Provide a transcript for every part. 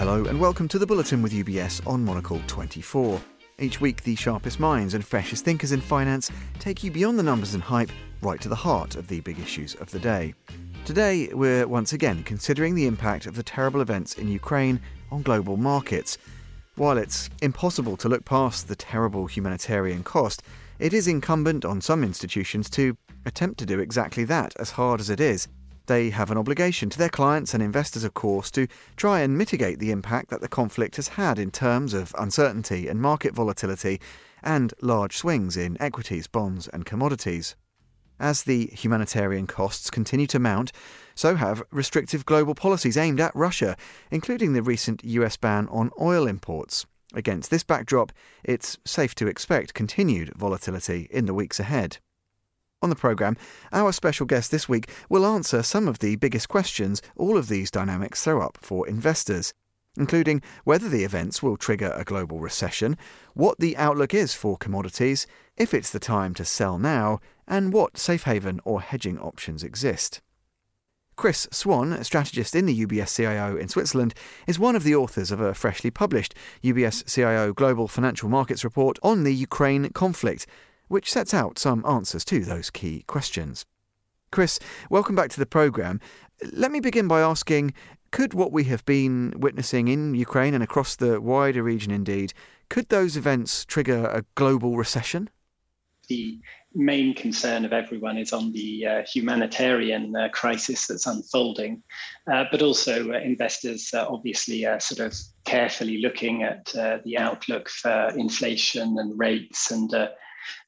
Hello and welcome to the Bulletin with UBS on Monocle 24. Each week, the sharpest minds and freshest thinkers in finance take you beyond the numbers and hype right to the heart of the big issues of the day. Today, we're once again considering the impact of the terrible events in Ukraine on global markets. While it's impossible to look past the terrible humanitarian cost, it is incumbent on some institutions to attempt to do exactly that, as hard as it is. They have an obligation to their clients and investors, of course, to try and mitigate the impact that the conflict has had in terms of uncertainty and market volatility and large swings in equities, bonds, and commodities. As the humanitarian costs continue to mount, so have restrictive global policies aimed at Russia, including the recent US ban on oil imports. Against this backdrop, it's safe to expect continued volatility in the weeks ahead. On the programme, our special guest this week will answer some of the biggest questions all of these dynamics throw up for investors, including whether the events will trigger a global recession, what the outlook is for commodities, if it's the time to sell now, and what safe haven or hedging options exist. Chris Swann, a strategist in the UBS CIO in Switzerland, is one of the authors of a freshly published UBS CIO Global Financial Markets report on the Ukraine conflict, which sets out some answers to those key questions. Chris, welcome back to the programme. Let me begin by asking could what we have been witnessing in Ukraine and across the wider region indeed, could those events trigger a global recession? The main concern of everyone is on the uh, humanitarian uh, crisis that's unfolding, uh, but also uh, investors obviously are sort of carefully looking at uh, the outlook for inflation and rates and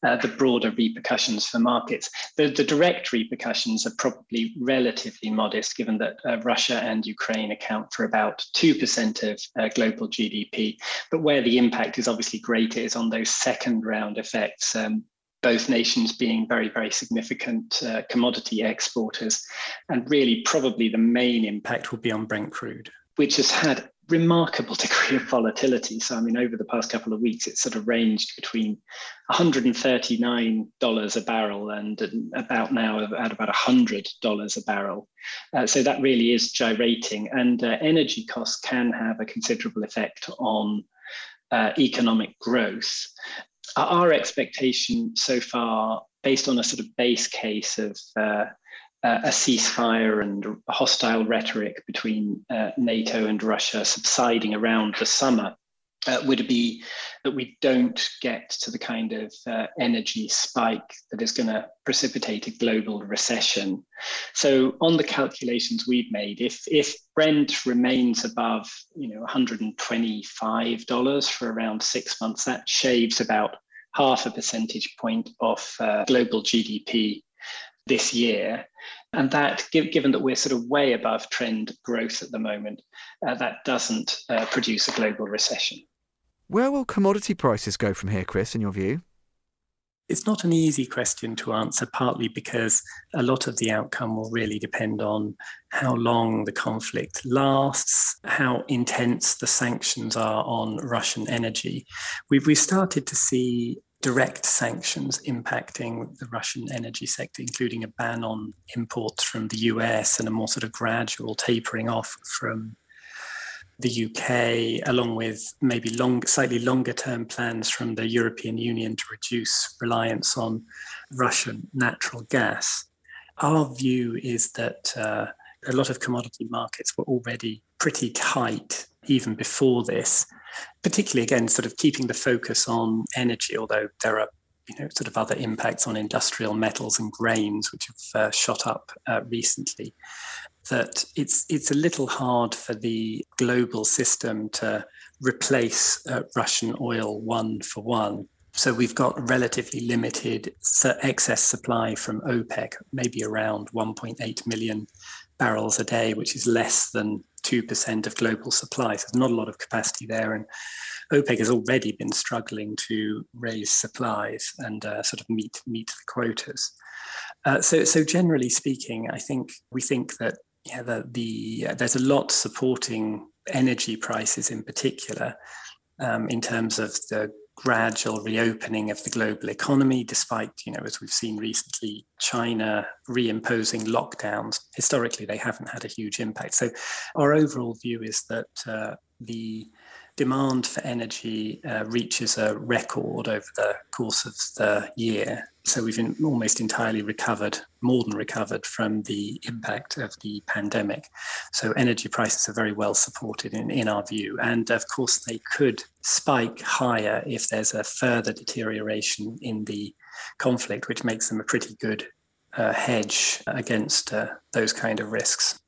uh, the broader repercussions for markets. The, the, direct repercussions are probably relatively modest, given that uh, Russia and Ukraine account for about 2% of uh, global GDP. But where the impact is obviously greater is on those second round effects. Um, both nations being very, very significant uh, commodity exporters. And really, probably the main impact will be on Brent crude, which has had remarkable degree of volatility. So, I mean, over the past couple of weeks, it's sort of ranged between $139 a barrel and about now at about $100 a barrel. Uh, so that really is gyrating, and uh, energy costs can have a considerable effect on uh, economic growth. Our expectation so far, based on a sort of base case of uh, a ceasefire and hostile rhetoric between uh, NATO and Russia subsiding around the summer uh, would be that we don't get to the kind of uh, energy spike that is going to precipitate a global recession. So, on the calculations we've made, if if Brent remains above, you know, $125 for around six months, that shaves about half a percentage point off uh, global GDP this year. And that, given that we're sort of way above trend growth at the moment, uh, that doesn't uh, produce a global recession. Where will commodity prices go from here, Chris, in your view? It's not an easy question to answer, partly because a lot of the outcome will really depend on how long the conflict lasts, how intense the sanctions are on Russian energy. We've, we started to see direct sanctions impacting the Russian energy sector, including a ban on imports from the US and a more sort of gradual tapering off from the UK, along with maybe long, slightly longer term plans from the European Union to reduce reliance on Russian natural gas. Our view is that uh, a lot of commodity markets were already pretty tight even before this particularly again, sort of keeping the focus on energy, although there are you know sort of other impacts on industrial metals and grains which have uh, shot up uh, recently that it's it's a little hard for the global system to replace uh, Russian oil one for one. So we've got relatively limited excess supply from OPEC maybe around 1.8 million barrels a day which is less than 2% of global supply. So there's not a lot of capacity there. And OPEC has already been struggling to raise supplies and uh, sort of meet, meet the quotas. Uh, so, so generally speaking, I think we think that yeah, the, the uh, there's a lot supporting energy prices in particular um, in terms of the gradual reopening of the global economy, despite, you know, as we've seen recently, China reimposing lockdowns. Historically, they haven't had a huge impact. So, our overall view is that uh, the demand for energy uh, reaches a record over the course of the year. So we've almost entirely recovered, more than recovered from the impact of the pandemic. So energy prices are very well supported in, in our view. And of course, they could spike higher if there's a further deterioration in the conflict, which makes them a pretty good uh, hedge against uh, those kind of risks.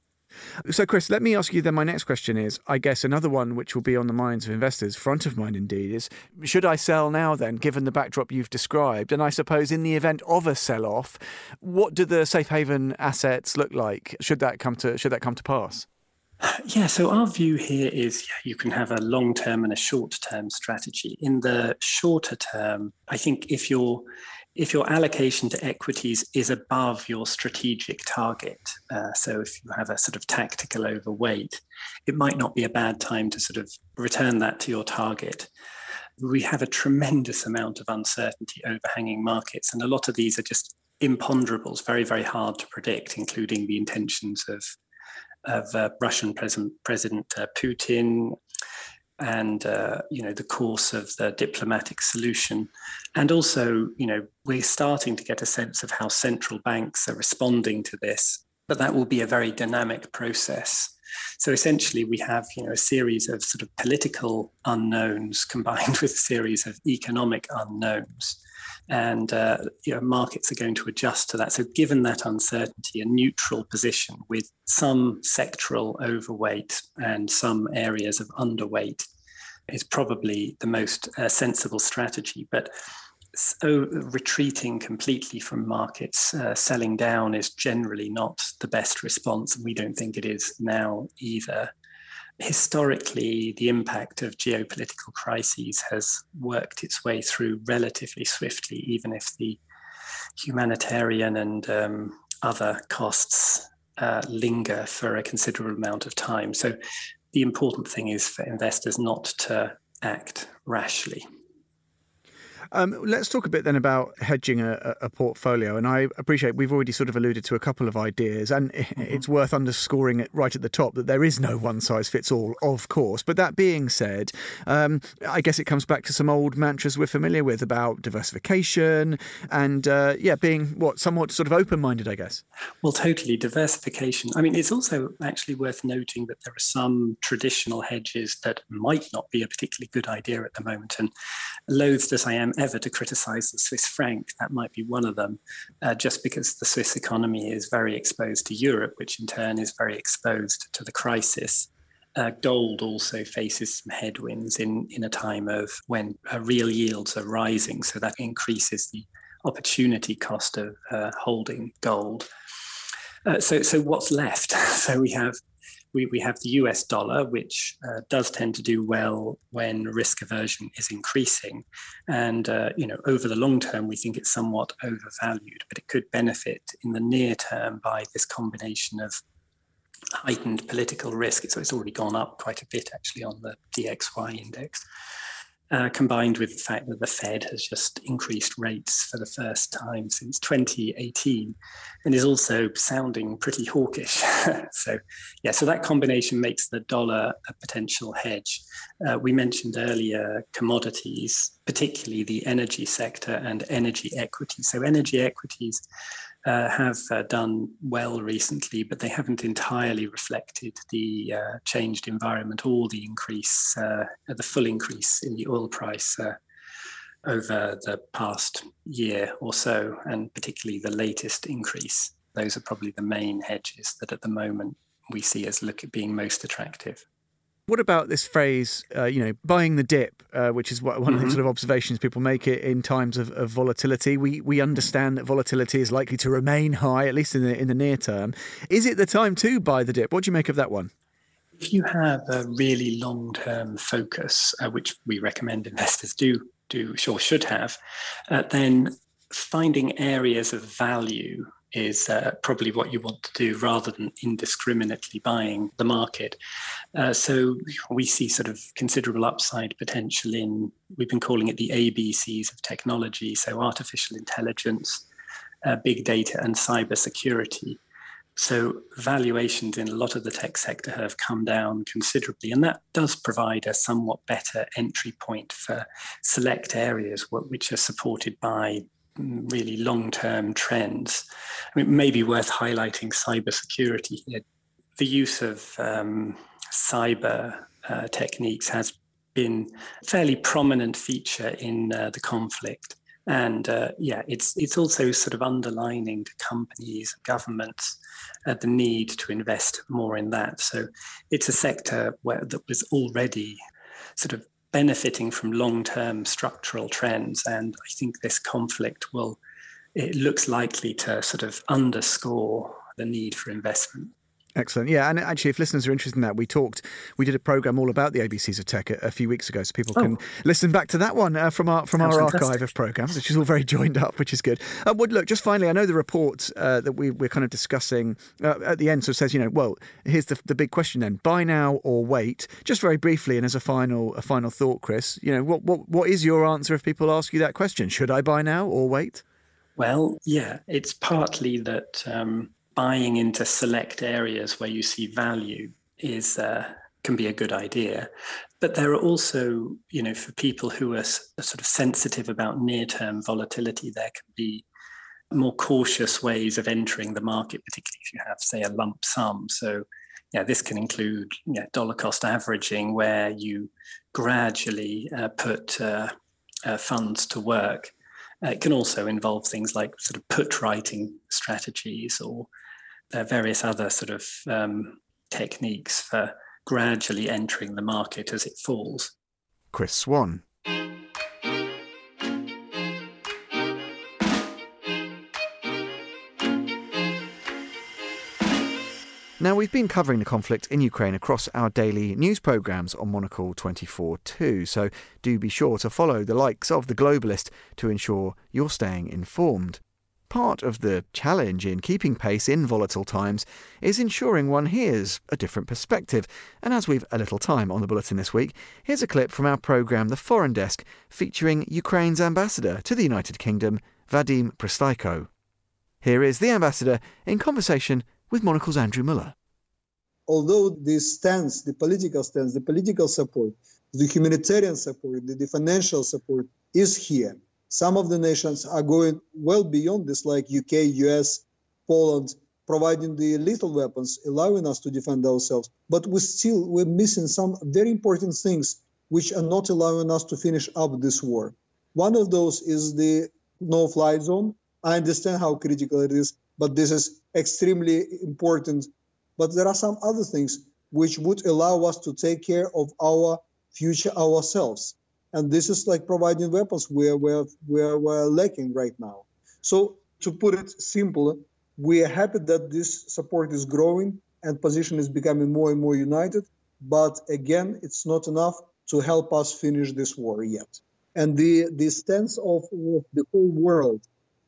So, Chris, let me ask you then. My next question is I guess another one which will be on the minds of investors, front of mind indeed, is should I sell now then, given the backdrop you've described? And I suppose in the event of a sell off, what do the safe haven assets look like? Should that come to, should that come to pass? Yeah, so our view here is yeah, you can have a long term and a short term strategy. In the shorter term, I think if you're if your allocation to equities is above your strategic target, uh, so if you have a sort of tactical overweight, it might not be a bad time to sort of return that to your target. We have a tremendous amount of uncertainty overhanging markets, and a lot of these are just imponderables, very, very hard to predict, including the intentions of of uh, Russian President President uh, Putin, and uh, you know the course of the diplomatic solution. And also you know we're starting to get a sense of how central banks are responding to this but that will be a very dynamic process so essentially we have you know a series of sort of political unknowns combined with a series of economic unknowns and uh, you know, markets are going to adjust to that. So, given that uncertainty, a neutral position with some sectoral overweight and some areas of underweight is probably the most uh, sensible strategy. But so retreating completely from markets, uh, selling down is generally not the best response, and we don't think it is now either historically, the impact of geopolitical crises has worked its way through relatively swiftly, even if the humanitarian and um, other costs uh, linger for a considerable amount of time. So, the important thing is for investors not to act rashly. Um, let's talk a bit then about hedging a, a, portfolio. And I appreciate we've already sort of alluded to a couple of ideas, and mm-hmm. it's worth underscoring it right at the top that there is no one size fits all, of course. But that being said, um, I guess it comes back to some old mantras we're familiar with about diversification and, uh, yeah, being what somewhat sort of open minded, I guess. Well, totally. Diversification. I mean, it's also actually worth noting that there are some traditional hedges that might not be a particularly good idea at the moment. And loathed as I am, ever to criticize the Swiss franc, that might be one of them, uh, just because the Swiss economy is very exposed to Europe, which in turn is very exposed to the crisis. Uh, gold also faces some headwinds in, in a time of when uh, real yields are rising, so that increases the opportunity cost of uh, holding gold. Uh, so, so what's left? so we have we, we have the US dollar, which uh, does tend to do well when risk aversion is increasing. And, uh, you know, over the long term, we think it's somewhat overvalued, but it could benefit in the near term by this combination of heightened political risk. So it's already gone up quite a bit actually on the DXY index uh, combined with the fact that the Fed has just increased rates for the first time since 2018 and is also sounding pretty hawkish. so, yeah, so that combination makes the dollar a potential hedge. Uh, we mentioned earlier commodities, particularly the energy sector and energy equities. So, energy equities uh, have uh, done well recently, but they haven't entirely reflected the uh, changed environment or the increase, uh, the full increase in the oil price uh, over the past year or so, and particularly the latest increase. Those are probably the main hedges that at the moment we see as look at being most attractive. What about this phrase, uh, you know, buying the dip, uh, which is one mm-hmm. of the mm-hmm. sort of observations people make it in times of, of, volatility? We we understand that volatility is likely to remain high, at least in the in the near term. Is it the time to buy the dip? What do you make of that one? If you have a really long term focus, uh, which we recommend investors do do or should have, uh, then finding areas of value is uh, probably what you want to do rather than indiscriminately buying the market. Uh, so we see sort of considerable upside potential in, we've been calling it the ABCs of technology, so artificial intelligence, uh, big data, and cybersecurity. So valuations in a lot of the tech sector have come down considerably, and that does provide a somewhat better entry point for select areas which are supported by really long-term trends. I mean, it may be worth highlighting cybersecurity here. The use of um, cyber uh, techniques has been a fairly prominent feature in uh, the conflict. And uh, yeah, it's it's also sort of underlining to companies, and governments, uh, the need to invest more in that. So it's a sector where that was already sort of benefiting from long-term structural trends, and I think this conflict will. It looks likely to sort of underscore the need for investment. Excellent. Yeah, and actually, if listeners are interested in that, we talked, we did a program all about the ABCs of tech a, a few weeks ago, so people can oh. listen back to that one uh, from our from Sounds our fantastic. archive of programs, which is all very joined up, which is good. Uh, well, look, just finally, I know the report uh, that we, we're kind of discussing uh, at the end sort of says, you know, well, here's the the big question then: buy now or wait? Just very briefly, and as a final a final thought, Chris, you know, what what what is your answer if people ask you that question? Should I buy now or wait? Well, yeah, it's partly that. Um, buying into select areas where you see value is uh, can be a good idea. But there are also, you know, for people who are sort of sensitive about near-term volatility, there can be more cautious ways of entering the market, particularly if you have, say, a lump sum. So, yeah, this can include yeah, dollar cost averaging, where you gradually uh, put uh, uh, funds to work. Uh, it can also involve things like sort of put writing strategies or uh, various other sort of um, techniques for gradually entering the market as it falls. Chris Swann. Now, we've been covering the conflict in Ukraine across our daily news programmes on Monocle 24 too, so do be sure to follow the likes of The Globalist to ensure you're staying informed. Part of the challenge in keeping pace in volatile times is ensuring one hears a different perspective. And as we've a little time on the bulletin this week, here's a clip from our programme The Foreign Desk featuring Ukraine's ambassador to the United Kingdom, Vadim Prystaiko. Here is the ambassador in conversation with Monocle's Andrew Mueller. Although this stance, the political stance, the political support, the humanitarian support, the, the financial support is here, some of the nations are going well beyond this, like UK, US, Poland, providing the lethal weapons, allowing us to defend ourselves. But we still we're missing some very important things which are not allowing us to finish up this war. One of those is the no-fly zone. I understand how critical it is, but this is extremely important. But there are some other things which would allow us to take care of our future ourselves and this is like providing weapons where we're, we're lacking right now. So to put it simple, we are happy that this support is growing and position is becoming more and more united. But again, it's not enough to help us finish this war yet. And the, the stance of, of the whole world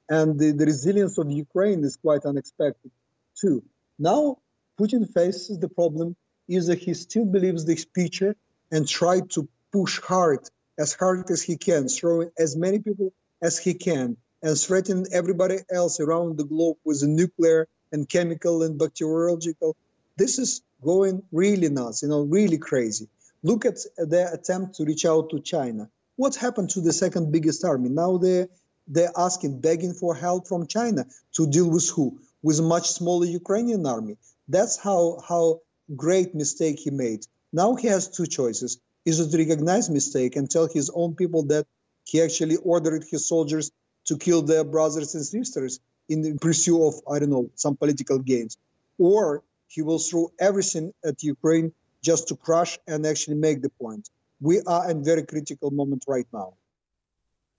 and the, the resilience of Ukraine is quite unexpected too. Now, Putin faces the problem is that he still believes this picture and tried to push hard as hard as he can, throwing as many people as he can, and threatening everybody else around the globe with nuclear and chemical and bacteriological. This is going really nuts, you know, really crazy. Look at their attempt to reach out to China. What happened to the second biggest army? Now they're they're asking, begging for help from China to deal with who? With a much smaller Ukrainian army. That's how how great mistake he made. Now he has two choices is to recognize mistake and tell his own people that he actually ordered his soldiers to kill their brothers and sisters in the pursuit of I don't know some political gains, or he will throw everything at Ukraine just to crush and actually make the point. We are in very critical moment right now.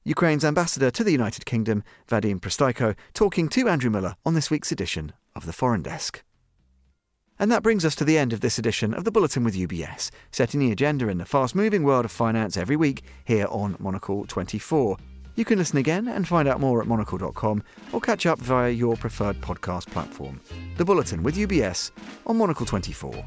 Ukraine's ambassador to the United Kingdom, Vadim Prystaiko, talking to Andrew Miller on this week's edition of the Foreign Desk. And that brings us to the end of this edition of the Bulletin with UBS, setting the agenda in the fast moving world of finance every week here on Monocle 24. You can listen again and find out more at monocle.com or catch up via your preferred podcast platform. The Bulletin with UBS on Monocle 24.